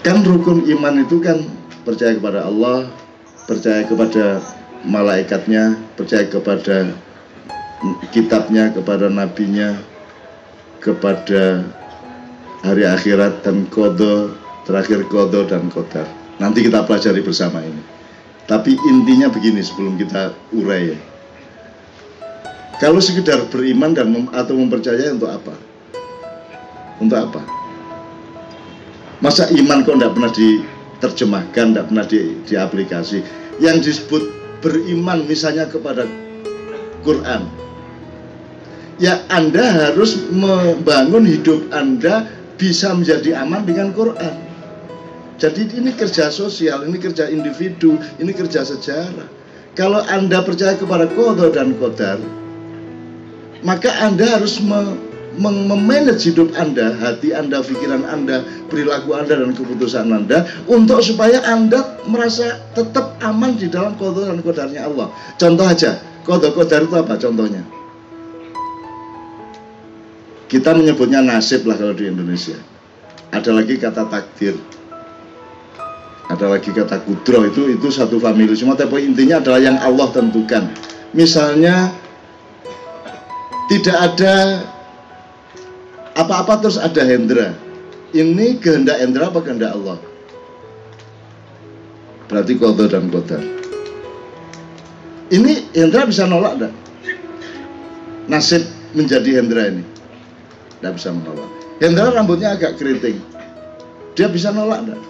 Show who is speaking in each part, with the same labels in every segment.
Speaker 1: Kan rukun iman itu kan percaya kepada Allah, percaya kepada malaikatnya, percaya kepada kitabnya, kepada nabinya, kepada hari akhirat dan kodo, terakhir kodo dan kodar. Nanti kita pelajari bersama ini. Tapi intinya begini sebelum kita urai. Kalau sekedar beriman dan mem atau mempercayai untuk apa? Untuk apa? Masa iman kok tidak pernah diterjemahkan, tidak pernah di, diaplikasi? Yang disebut beriman misalnya kepada Quran. Ya Anda harus membangun hidup Anda bisa menjadi aman dengan Quran. Jadi ini kerja sosial, ini kerja individu, ini kerja sejarah. Kalau Anda percaya kepada kodo dan kodar, maka Anda harus memanage hidup Anda, hati Anda, pikiran Anda, perilaku Anda dan keputusan Anda untuk supaya Anda merasa tetap aman di dalam kodok dan kodarnya Allah. Contoh aja, kodok kodar itu apa contohnya? Kita menyebutnya nasib lah kalau di Indonesia. Ada lagi kata takdir. Ada lagi kata kudro itu itu satu famili semua tapi intinya adalah yang Allah tentukan. Misalnya tidak ada apa-apa terus ada Hendra. Ini kehendak Hendra apa kehendak Allah? Berarti kotor dan kotor. Ini Hendra bisa nolak enggak? Nasib menjadi Hendra ini. Tidak bisa menolak. Hendra rambutnya agak keriting. Dia bisa nolak enggak?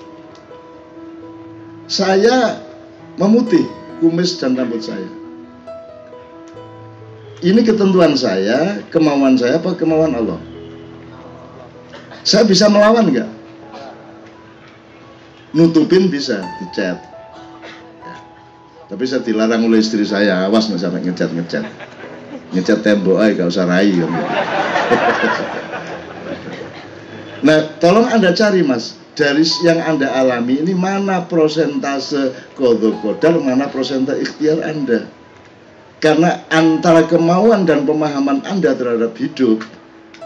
Speaker 1: Saya memutih kumis dan rambut saya ini ketentuan saya, kemauan saya apa kemauan Allah? Saya bisa melawan nggak? Nutupin bisa, dicat. Ya. Tapi saya dilarang oleh istri saya, awas nggak sampai ngecat ngecat. Tembok aja, gak usah rayu. nah, tolong anda cari mas, dari yang anda alami ini mana prosentase kodok kodar, mana prosentase ikhtiar anda karena antara kemauan dan pemahaman Anda terhadap hidup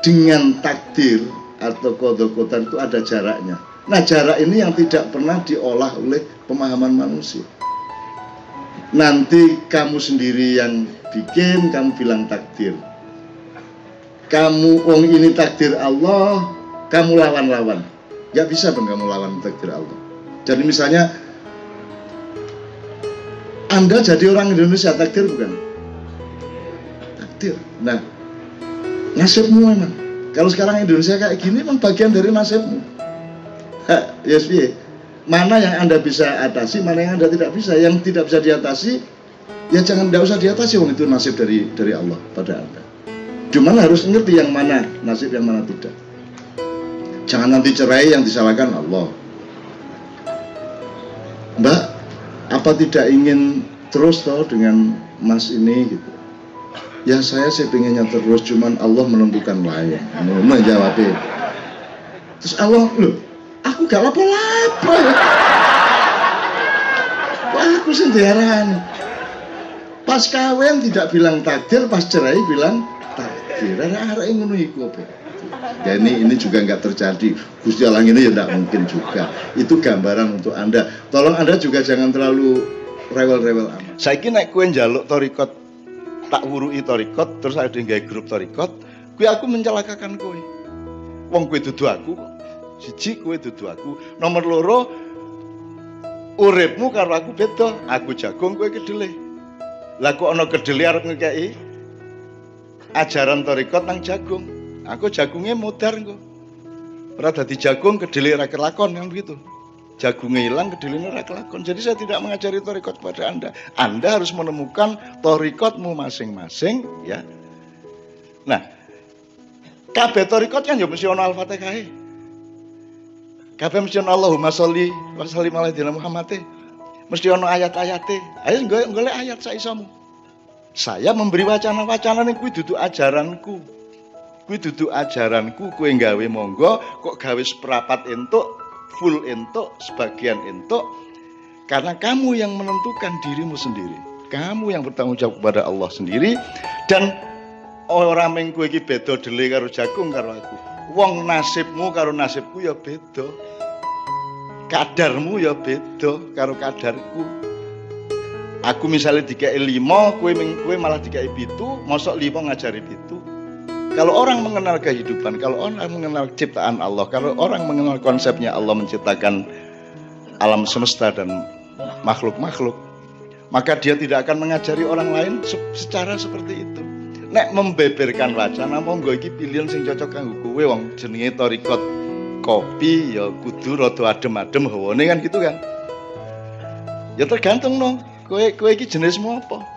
Speaker 1: dengan takdir atau kodok itu ada jaraknya. Nah jarak ini yang tidak pernah diolah oleh pemahaman manusia. Nanti kamu sendiri yang bikin, kamu bilang takdir. Kamu, wong ini takdir Allah, kamu lawan-lawan. Gak bisa dong kamu lawan takdir Allah. Jadi misalnya anda jadi orang Indonesia takdir bukan? Takdir. Nah, nasibmu memang. Kalau sekarang Indonesia kayak gini memang bagian dari nasibmu. yes, yeah. Mana yang Anda bisa atasi, mana yang Anda tidak bisa. Yang tidak bisa diatasi, ya jangan tidak usah diatasi. Wong itu nasib dari dari Allah pada Anda. Cuman harus ngerti yang mana nasib yang mana tidak. Jangan nanti cerai yang disalahkan Allah. Mbak, apa tidak ingin terus toh dengan mas ini gitu ya saya sih pengennya terus cuman Allah menentukan lain. Menjawabnya terus Allah loh aku gak lapo-lapo Wah, aku sendirian? Pas kawin tidak bilang takdir pas cerai bilang takdir. Ada yang iku ya ini ini juga nggak terjadi. Gusti Allah ini ya tidak mungkin juga. Itu gambaran untuk anda. Tolong anda juga jangan terlalu rewel-rewel amat. Saya kira kuen jaluk torikot tak wurui torikot terus ada yang grup torikot kue aku mencelakakan kue wong kue dudu aku siji kue dudu aku. Nomor loro uripmu karo aku beda. Aku jagung kue kedelai. Lah kok ana kedelai arep ngekeki? Ajaran torikot nang jagung. Aku jagungnya mudar kok. Ora dadi jagung kedelai ra kelakon yang begitu. Jagungnya hilang, kedelainya ra kelakon. Jadi saya tidak mengajari torikot kepada Anda. Anda harus menemukan torikotmu masing-masing ya. Nah, kabeh torikot kan ya mesti ono Al-Fatihah. Kabeh mesti ono Allahumma sholli wa sallim ala Muhammad. Mesti ono ayat-ayate. Ayo golek ayat saisamu. Saya memberi wacana-wacana ning kuwi dudu ajaranku kuwi duduk ajaranku kue gawe monggo kok gawe seprapat entuk full entuk sebagian entuk karena kamu yang menentukan dirimu sendiri kamu yang bertanggung jawab kepada Allah sendiri dan orang meng kowe iki beda dele karo jagung karo aku wong nasibmu karo nasibku ya beda kadarmu ya beda karo kadarku. Aku misalnya dikai lima, kue, kue malah dikai pitu, mosok lima ngajari pitu. Kalau orang mengenal kehidupan, kalau orang mengenal ciptaan Allah, kalau orang mengenal konsepnya Allah menciptakan alam semesta dan makhluk-makhluk, maka dia tidak akan mengajari orang lain secara seperti itu. Nek membeberkan wacana monggo iki pilihan sing cocok kanggo kowe wong jenenge torikot kopi ya kudu rada adem-adem hawane kan gitu kan. Ya tergantung no, kowe kowe iki jenismu apa?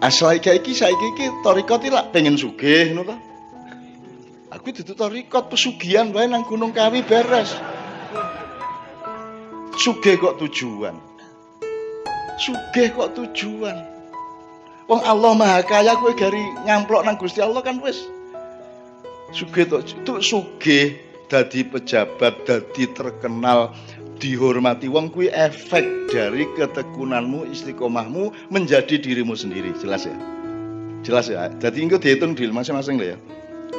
Speaker 1: Asal iki iki saiki iki torikot iki lak pengen sugih ngono to. Aku dudu torikot pesugihan wae nang Gunung Kawi beres. Sugih kok tujuan. Sugih kok tujuan. Wong Allah Maha Kaya kowe gari nyamplok nang Gusti Allah kan wis. Sugih to itu sugih dadi pejabat, dadi terkenal, dihormati. Wong kuwi efek dari ketekunanmu istiqomahmu menjadi dirimu sendiri. Jelas ya? Jelas ya? Jadi engko dihitung di masing-masing lah ya.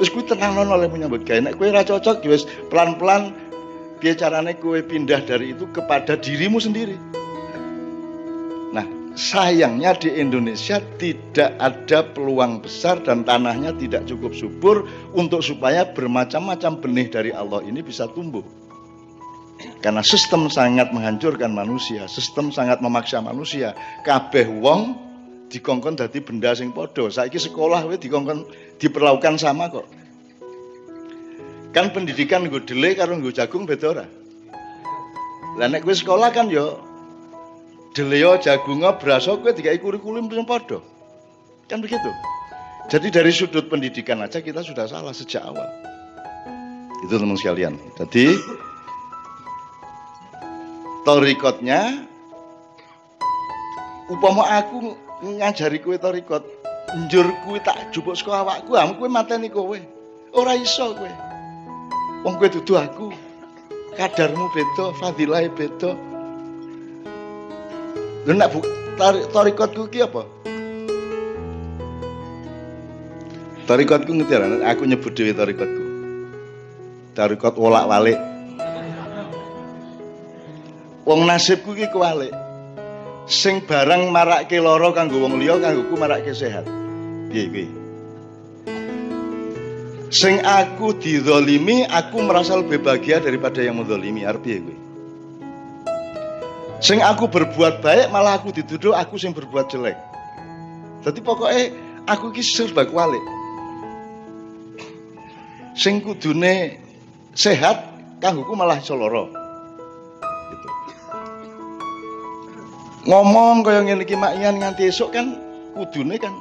Speaker 1: Wis kuwi tenang oleh menyambut gawe. Nek kowe ora cocok ya wis pelan-pelan piye carane kowe pindah dari itu kepada dirimu sendiri? Nah sayangnya di Indonesia tidak ada peluang besar dan tanahnya tidak cukup subur untuk supaya bermacam-macam benih dari Allah ini bisa tumbuh karena sistem sangat menghancurkan manusia, sistem sangat memaksa manusia. Kabeh wong dikongkon dadi benda sing padha. Saiki sekolah wae dikongkon diperlakukan sama kok. Kan pendidikan nggo dele karo nggo jagung beda ora? Lah nek sekolah kan yo deleo jagunga braso kowe dikai kurikulum sing padha. Kan begitu. Jadi dari sudut pendidikan aja kita sudah salah sejak awal. Itu teman sekalian. Jadi torikotnya upama aku ngajari kue torikot njur kue tak jupuk saka awakku am kue mateni kowe. Ora iso kue wong kue dudu aku. Kadarmu beda fadilah beda. Lho nak torikotku ki apa? Torikotku ngerti aku nyebut dewi torikotku. Torikot wolak-walik Wong nasibku iki kuwalik. Sing barang marake lara kanggo wong liya kanggoku marake sehat. Piye kuwi? Sing aku dizalimi, aku merasa lebih bahagia daripada yang menzalimi. Arep piye kuwi? Sing aku berbuat baik malah aku dituduh aku sing berbuat jelek. Jadi pokoknya aku iki serba kualik. Sing kudune sehat kanggoku malah iso. Ngomong kaya ngene iki mak Ian nganti esuk kan kudune kan.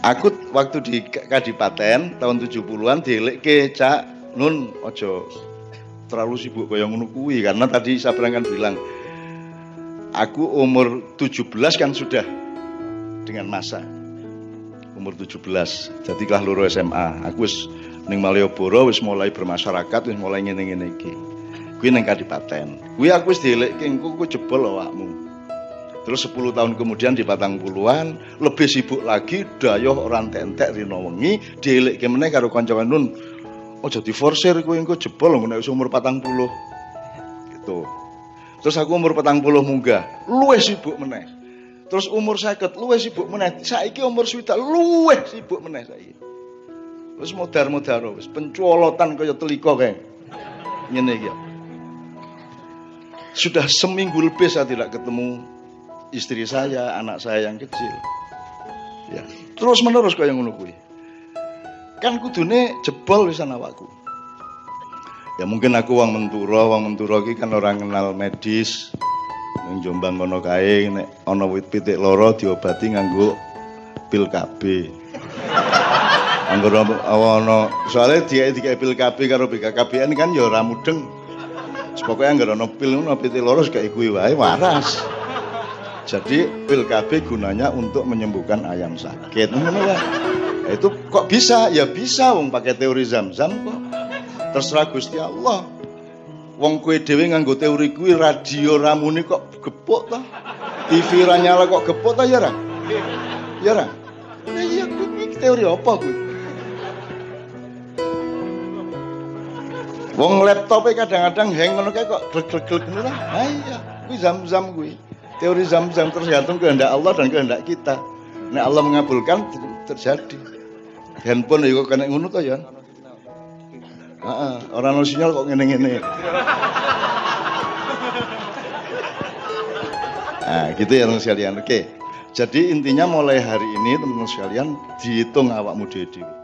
Speaker 1: Aku waktu di Kadipaten tahun 70-an dielekke Cak Nun ojo terlalu sibuk kaya ngono kuwi karena tadi saya kan bilang aku umur 17 kan sudah dengan masa. Umur 17 jadi kelas loro SMA aku wis ning Malioboro wis mulai bermasyarakat wis mulai ngene-ngene iki kuwi ning Kadipaten. Kuwi aku wis dielekke engko ku jebol awakmu. Terus 10 tahun kemudian di Batang Puluhan lebih sibuk lagi dayoh orang tentek rino wengi dielekke meneh karo kanca nun. Aja diforsir kowe engko jebol nek umur patang puluh. Gitu. Terus aku umur patang puluh munggah, luwih sibuk meneh. Terus umur sakit, luwih sibuk meneh. Saiki umur swidak, luwih sibuk meneh saiki. Wis modar-modar wis pencuolotan kaya telika kae. Ngene iki. Sudah seminggu lebih saya tidak ketemu istri saya, anak saya yang kecil. Ya, terus menerus kau yang ngono Kan kudune jebol wisan awakku. Ya mungkin aku wong menturo, wong menturo iki kan orang kenal medis. Ning Jombang kono kae nek ana wit pitik loro diobati nganggo pil KB. Anggur ana soalnya dia dikai pil KB karo BKKBN kan ya ora mudeng. Pokoknya nggak ada pil ngono piti loro kayak gue wae waras. Jadi pil KB gunanya untuk menyembuhkan ayam sakit. Ngono Itu kok bisa? Ya bisa wong pakai teori zam-zam kok. Terserah Gusti Allah. Wong kue dewi nganggo teori kuwi radio ramune kok gepuk ta? TV ra nyala kok gepuk ta ya ra? Ya ra? Nah, iya teori apa kuwi? Wong laptopnya kadang-kadang hang ngono kayak kok glek-glek ngono lah. Ah iya, kuwi zam-zam kuwi. Teori zam-zam tergantung kehendak Allah dan kehendak kita. Nek Allah mengabulkan terjadi. Handphone ya kok kena ngono to ya. Heeh, ora ono sinyal kok ngene-ngene. Nah, gitu ya teman sekalian. Oke. Jadi intinya mulai hari ini teman-teman sekalian dihitung awakmu dhewe